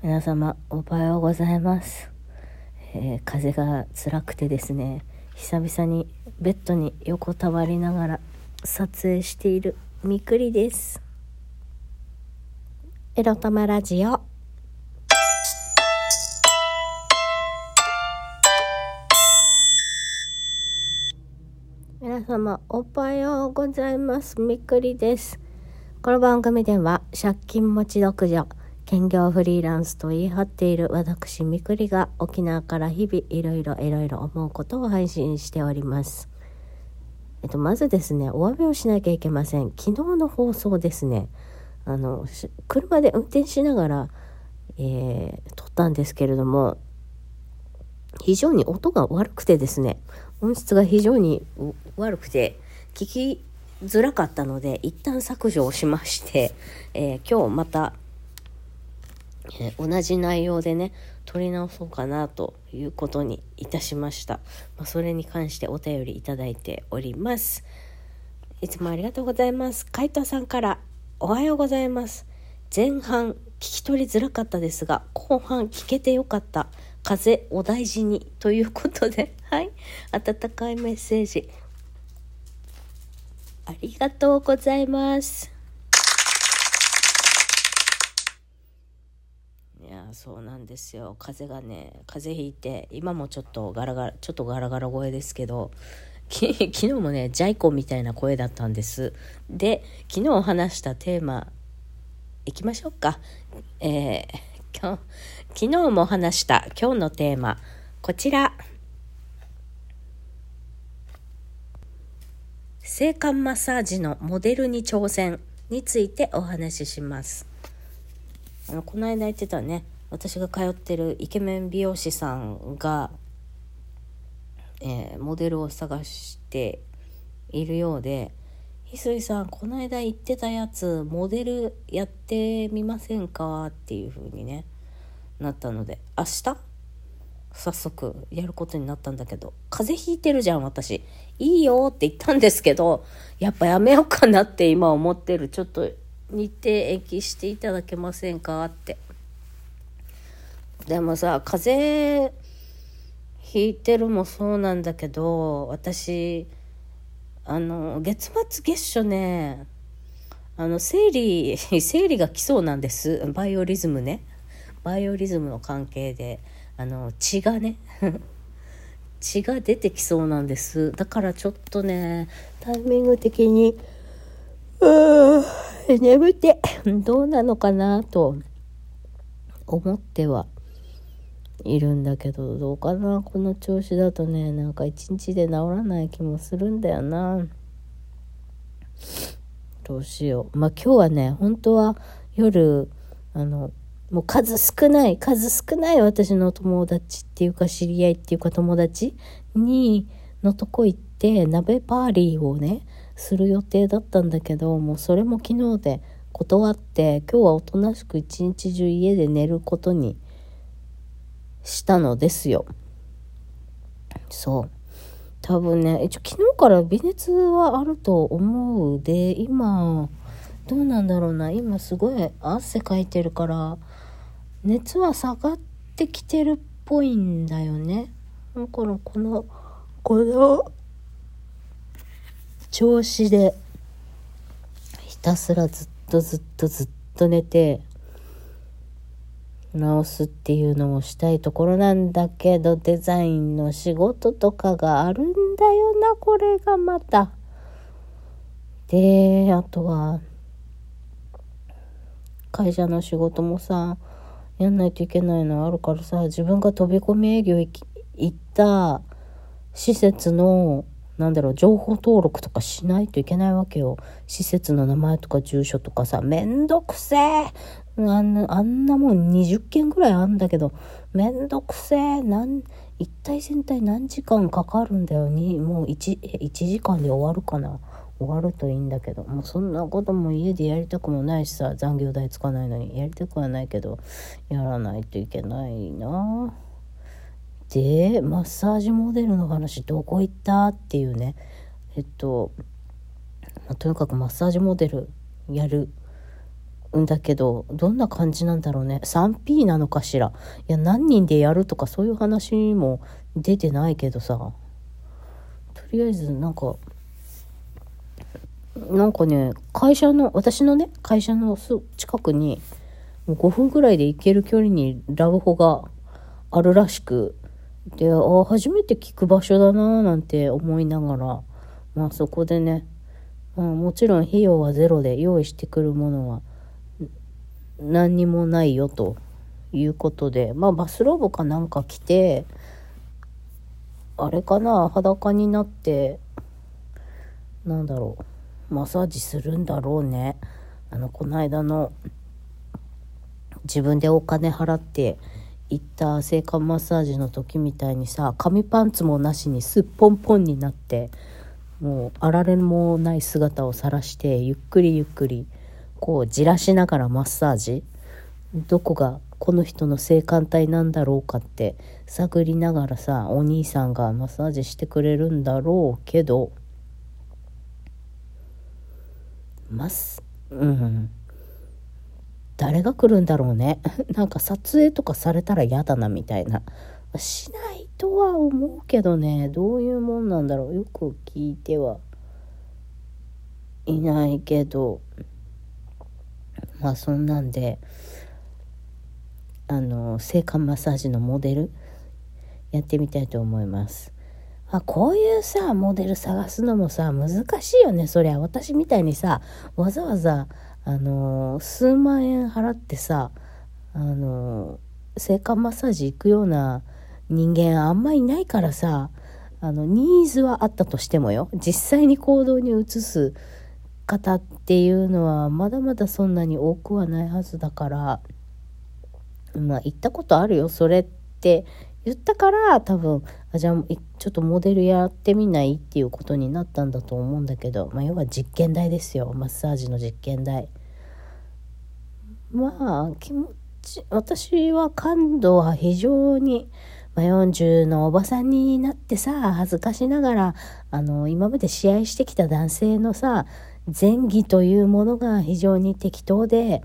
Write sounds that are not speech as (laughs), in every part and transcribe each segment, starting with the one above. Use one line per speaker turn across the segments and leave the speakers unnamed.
皆様おはようございます、えー風が辛くてですね久々にベッドに横たわりながら撮影しているみくりです。エロ玉ラジオ。皆様おはようございます。みくりです。この番組では借金持ち独女兼業フリーランスと言い張っている私みくりが沖縄から日々いろいろいろいろ思うことを配信しております。えっとまずですねお詫びをしなきゃいけません。昨日の放送ですね。あの車で運転しながら、えー撮ったんですけれども非常に音が悪くてですね音質が非常に悪くて聞きづらかったので一旦削除をしまして、えー今日また、えー同じ内容でね撮り直そうかなということにいたしました、まあ、それに関してお便りいただいております。いつもありがとうございます。海藤さんからおはようございます。前半聞き取りづらかったですが後半聞けてよかった。風お大事にということで (laughs) はい。温かいメッセージ。ありがとうございますいやそうなんですよ。風邪がね風邪ひいて今もちょっとガラガラちょっとガラガラ声ですけど (laughs) 昨日もねジャイコみたいな声だったんです。で昨日話したテーマいきましょうか。えー、今日昨日も話した今日のテーマこちら。性感マッサージのモデルに挑戦についてお話しします。あのこの間言ってたね私が通ってるイケメン美容師さんが、えーモデルを探しているようで「翡翠さんこの間言ってたやつモデルやってみませんか?」っていう風にねなったので明日？早速やることになったんだけど風邪ひいてるじゃん私。いいよって言ったんですけどやっぱやめようかなって今思ってる。ちょっと日程延期していただけませんか？って。でもさ風邪ひいてるもそうなんだけど私あの月末月初ねあの生理 (laughs) 生理が来そうなんです。バイオリズムね。バイオリズムの関係であの血がね (laughs) 血が出てきそうなんです。だからちょっとねタイミング的にうーん眠ってどうなのかなと思ってはいるんだけどどうかなこの調子だとね。なんか一日で治らない気もするんだよな。どうしよう。まあ今日はね本当は夜あのもう数少ない数少ない私の友達っていうか知り合いっていうか友達にのとこ行って鍋パーリーをねする予定だったんだけどもうそれも昨日で断って今日はおとなしく一日中家で寝ることにしたのですよ。そう。多分ね一応昨日から微熱はあると思うで今どうなんだろうな。今すごい汗かいてるから熱は下がってきてるっぽいんだよね。だからこのこの調子でひたすらずっとずっとずっと寝て直すっていうのをしたいところなんだけどデザインの仕事とかがあるんだよなこれがまた。であとは会社の仕事もさやんないといけないのあるからさ自分が飛び込み営業行った施設のなんだろう情報登録とかしないといけないわけよ。施設の名前とか住所とかさめんどくせえ。あんなあんなもん20件ぐらいあんだけどめんどくせえ。なん一体全体何時間かかるんだよ。にもう 1, 1時間で終わるかな。終わるといいんだけど。もうそんなことも家でやりたくもないしさ残業代つかないのにやりたくはないけどやらないといけないな。でマッサージモデルの話どこ行ったっていうねえっと、まあとにかくマッサージモデルやるんだけど、どんな感じなんだろうね。3P なのかしら。いや、何人でやるとかそういう話も出てないけどさ。とりあえず、なんか、なんかね、会社の、私のね、会社の近くに、5分ぐらいで行ける距離にラブホがあるらしく、で、あ初めて聞く場所だなぁなんて思いながら、まあそこでね、まあ、もちろん費用はゼロで用意してくるものは何にもないよということで、まあバスローブかなんか着て、あれかな、裸になって、なんだろう、マッサージするんだろうね。あの、この間の、自分でお金払って行った性感マッサージの時みたいにさ、紙パンツもなしにすっぽんぽんになって、もうあられもない姿を晒してゆっくりゆっくりこうじらしながらマッサージ。どこがこの人の性感帯なんだろうかって探りながらさお兄さんがマッサージしてくれるんだろうけど。マスうん。誰が来るんだろうね。(laughs) なんか撮影とかされたら嫌だなみたいな。しないとは思うけどね。どういうもんなんだろう。よく聞いてはいないけど。まあそんなんであの性感マッサージのモデルやってみたいと思います。あこういうさモデル探すのもさ難しいよね。そりゃ私みたいにさわざわざあの数万円払ってさあの性感マッサージ行くような人間あんまいないからさあのニーズはあったとしてもよ。実際に行動に移す方っていうのはまだまだそんなに多くはないはずだからまあ言ったことあるよそれって言ったから多分あじゃあちょっとモデルやってみないっていうことになったんだと思うんだけど、まあ、要は実験台ですよ。マッサージの実験台。まあ気持ち私は感度は非常にまあ、40のおばさんになってさ、恥ずかしながら、あの、今まで試合してきた男性のさ、前儀というものが非常に適当で、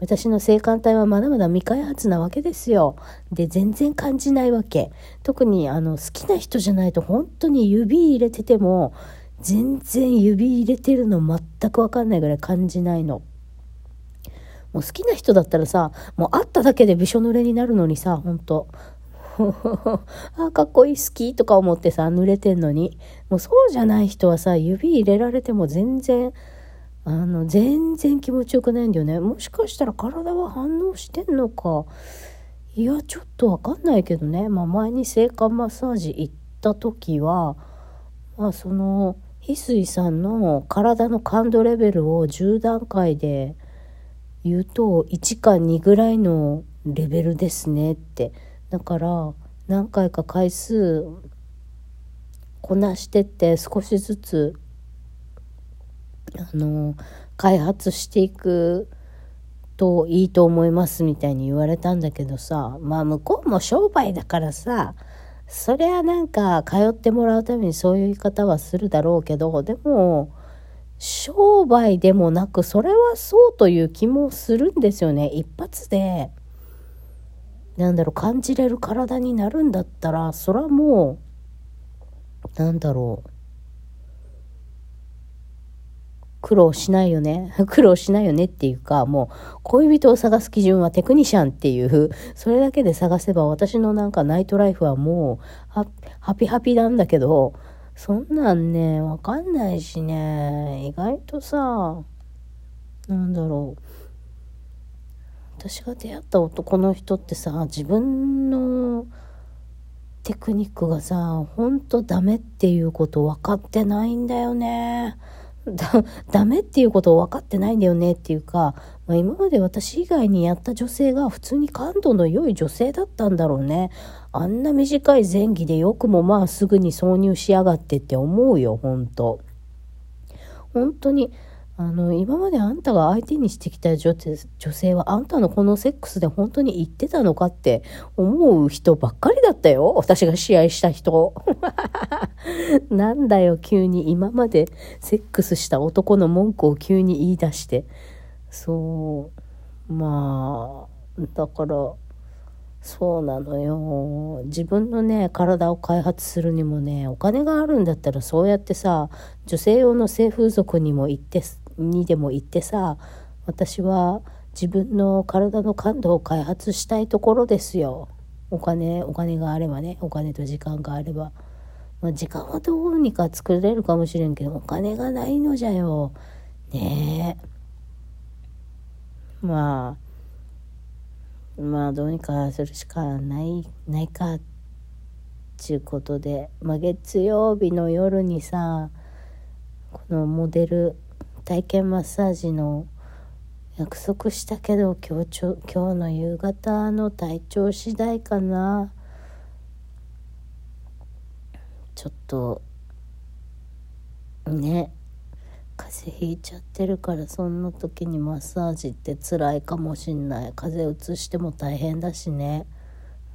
私の性感帯はまだまだ未開発なわけですよ。で、全然感じないわけ。特に、あの、好きな人じゃないと本当に指入れてても、全然指入れてるの全くわかんないぐらい感じないの。もう好きな人だったらさ、もう会っただけでびしょ濡れになるのにさ、ほんと。(laughs) あ、かっこいい好きとか思ってさ、濡れてんのに。もうそうじゃない人はさ、指入れられても全然、あの、全然気持ちよくないんだよね。もしかしたら体は反応してんのか。いや、ちょっとわかんないけどね。まあ前に性感マッサージ行った時は、まあその、翡翠さんの体の感度レベルを10段階で言うと1か2ぐらいのレベルですねって。だから何回か回数こなしてって少しずつあの開発していくといいと思いますみたいに言われたんだけどさまあ向こうも商売だからさそりゃなんか通ってもらうためにそういう言い方はするだろうけどでも商売でもなくそれはそうという気もするんですよね一発でなんだろう、感じれる体になるんだったら、それはもう、なんだろう。苦労しないよね。(laughs) 苦労しないよねっていうか、もう、恋人を探す基準はテクニシャンっていう、それだけで探せば私のなんかナイトライフはもう、ハピハピなんだけど、そんなんね、わかんないしね、意外とさ、なんだろう。私が出会った男の人ってさ自分のテクニックがさほんとダメっていうこと分かってないんだよね。だ、ダメっていうことを分かってないんだよねっていうか、まあ、今まで私以外にやった女性が普通に感度の良い女性だったんだろうね。あんな短い前儀でよくもまあすぐに挿入しやがってって思うよ、ほんと。本当にあの、今まであんたが相手にしてきた女性はあんたのこのセックスで本当に言ってたのかって思う人ばっかりだったよ。私が試合した人。(laughs) なんだよ、急に今までセックスした男の文句を急に言い出して。そうまあだからそうなのよ自分のね体を開発するにもねお金があるんだったらそうやってさ女性用の性風俗にも行ってにでも行ってさ私は自分の体の感度を開発したいところですよ。お金お金があればねお金と時間があれば、まあ、時間はどうにか作れるかもしれんけどお金がないのじゃよ。ねえ。まあまあどうにかするしかないないかっちゅうことで、まあ、月曜日の夜にさこのモデル体験マッサージの約束したけど今日今日の夕方の体調次第かな。ちょっとね風邪ひいちゃってるからそんな時にマッサージって辛いかもしんない。風邪うつしても大変だしね。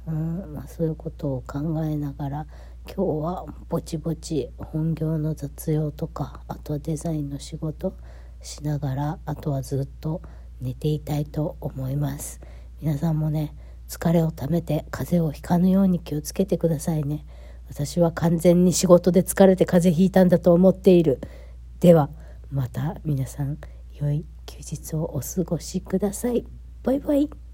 うんまあそういうことを考えながら今日はぼちぼち本業の雑用とかあとはデザインの仕事しながらあとはずっと寝ていたいと思います皆さんもね疲れをためて風邪をひかぬように気をつけてくださいね私は完全に仕事で疲れて風邪ひいたんだと思っているではまた皆さん良い休日をお過ごしください。バイバイ。